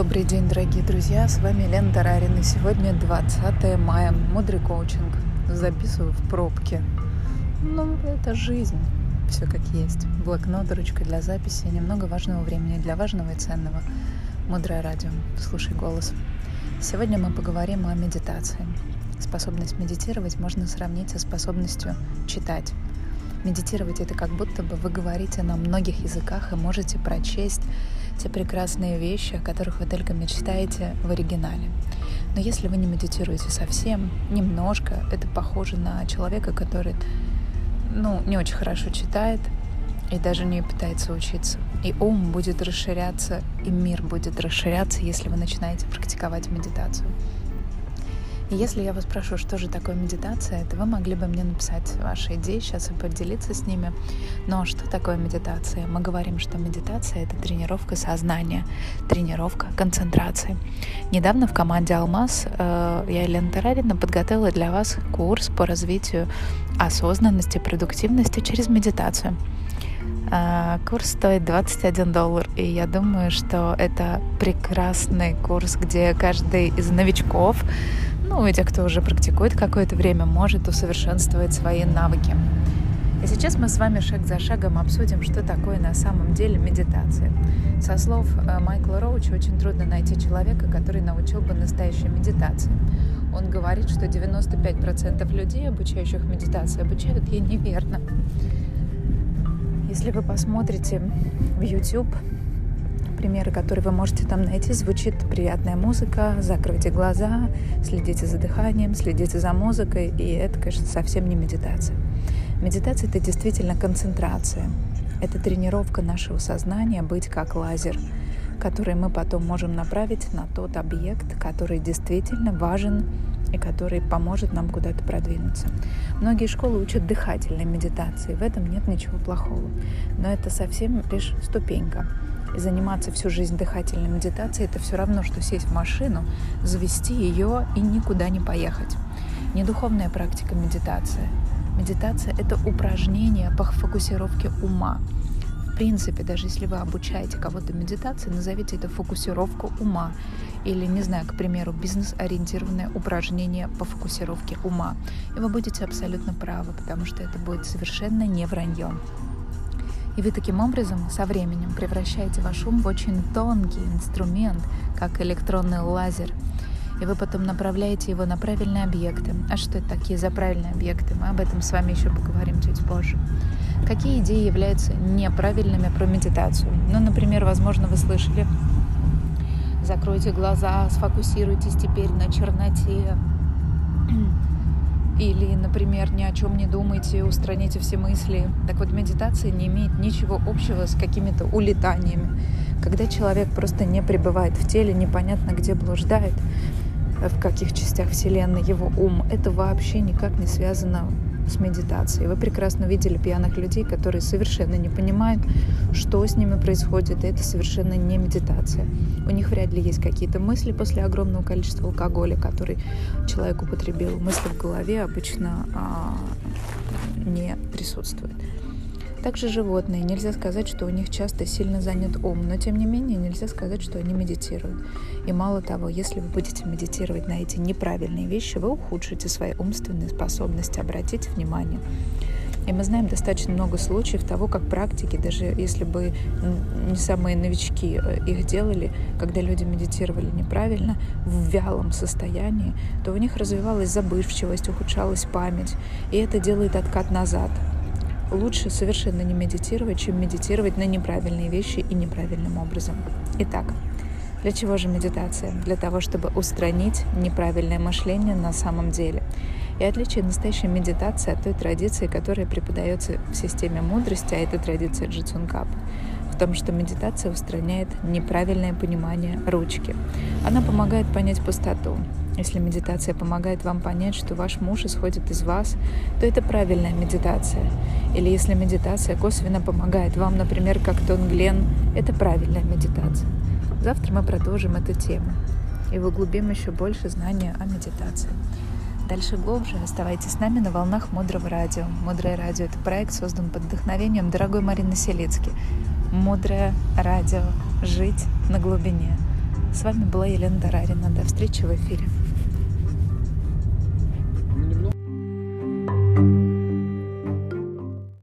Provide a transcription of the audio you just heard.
Добрый день, дорогие друзья, с вами Лена Тарарин, и сегодня 20 мая, мудрый коучинг, записываю в пробке. Ну, это жизнь, все как есть. Блокнот, ручка для записи, немного важного времени для важного и ценного. Мудрое радио, слушай голос. Сегодня мы поговорим о медитации. Способность медитировать можно сравнить со способностью читать. Медитировать это как будто бы вы говорите на многих языках и можете прочесть те прекрасные вещи, о которых вы только мечтаете в оригинале. Но если вы не медитируете совсем, немножко, это похоже на человека, который ну, не очень хорошо читает и даже не пытается учиться. И ум будет расширяться, и мир будет расширяться, если вы начинаете практиковать медитацию. И если я вас спрошу, что же такое медитация, то вы могли бы мне написать ваши идеи сейчас и поделиться с ними. Но что такое медитация? Мы говорим, что медитация — это тренировка сознания, тренировка концентрации. Недавно в команде «Алмаз» э, я, Елена Тарарина, подготовила для вас курс по развитию осознанности, продуктивности через медитацию. Э, курс стоит 21 доллар, и я думаю, что это прекрасный курс, где каждый из новичков ну, и те, кто уже практикует какое-то время, может усовершенствовать свои навыки. И сейчас мы с вами шаг за шагом обсудим, что такое на самом деле медитация. Со слов э, Майкла Роуча очень трудно найти человека, который научил бы настоящей медитации. Он говорит, что 95% людей, обучающих медитации, обучают ей неверно. Если вы посмотрите в YouTube примеры, которые вы можете там найти. Звучит приятная музыка, закройте глаза, следите за дыханием, следите за музыкой, и это, конечно, совсем не медитация. Медитация — это действительно концентрация. Это тренировка нашего сознания быть как лазер, который мы потом можем направить на тот объект, который действительно важен и который поможет нам куда-то продвинуться. Многие школы учат дыхательной медитации, в этом нет ничего плохого, но это совсем лишь ступенька. И заниматься всю жизнь дыхательной медитацией — это все равно, что сесть в машину, завести ее и никуда не поехать. Не духовная практика медитация. Медитация — это упражнение по фокусировке ума. В принципе, даже если вы обучаете кого-то медитации, назовите это фокусировку ума. Или, не знаю, к примеру, бизнес-ориентированное упражнение по фокусировке ума. И вы будете абсолютно правы, потому что это будет совершенно не вранье. И вы таким образом со временем превращаете ваш ум в очень тонкий инструмент, как электронный лазер. И вы потом направляете его на правильные объекты. А что это такие за правильные объекты? Мы об этом с вами еще поговорим чуть позже. Какие идеи являются неправильными про медитацию? Ну, например, возможно, вы слышали «Закройте глаза, сфокусируйтесь теперь на черноте», или, например, ни о чем не думайте, устраните все мысли. Так вот, медитация не имеет ничего общего с какими-то улетаниями. Когда человек просто не пребывает в теле, непонятно где блуждает, в каких частях Вселенной его ум, это вообще никак не связано с медитацией. Вы прекрасно видели пьяных людей, которые совершенно не понимают, что с ними происходит, и это совершенно не медитация. У них вряд ли есть какие-то мысли после огромного количества алкоголя, который человек употребил. Мысли в голове обычно а, не присутствуют. Также животные. Нельзя сказать, что у них часто сильно занят ум, но тем не менее нельзя сказать, что они медитируют. И мало того, если вы будете медитировать на эти неправильные вещи, вы ухудшите свои умственные способности. Обратите внимание. И мы знаем достаточно много случаев того, как практики, даже если бы не самые новички э, их делали, когда люди медитировали неправильно, в вялом состоянии, то у них развивалась забывчивость, ухудшалась память. И это делает откат назад лучше совершенно не медитировать, чем медитировать на неправильные вещи и неправильным образом. Итак, для чего же медитация? Для того, чтобы устранить неправильное мышление на самом деле. И отличие настоящей медитации от той традиции, которая преподается в системе мудрости, а это традиция Джитсункап, в том, что медитация устраняет неправильное понимание ручки. Она помогает понять пустоту, если медитация помогает вам понять, что ваш муж исходит из вас, то это правильная медитация. Или если медитация косвенно помогает вам, например, как Тон Глен, это правильная медитация. Завтра мы продолжим эту тему и углубим еще больше знания о медитации. Дальше глубже оставайтесь с нами на волнах Мудрого радио. Мудрое радио — это проект, создан под вдохновением дорогой Марины Селицки. Мудрое радио. Жить на глубине. С вами была Елена Тарарина. До встречи в эфире.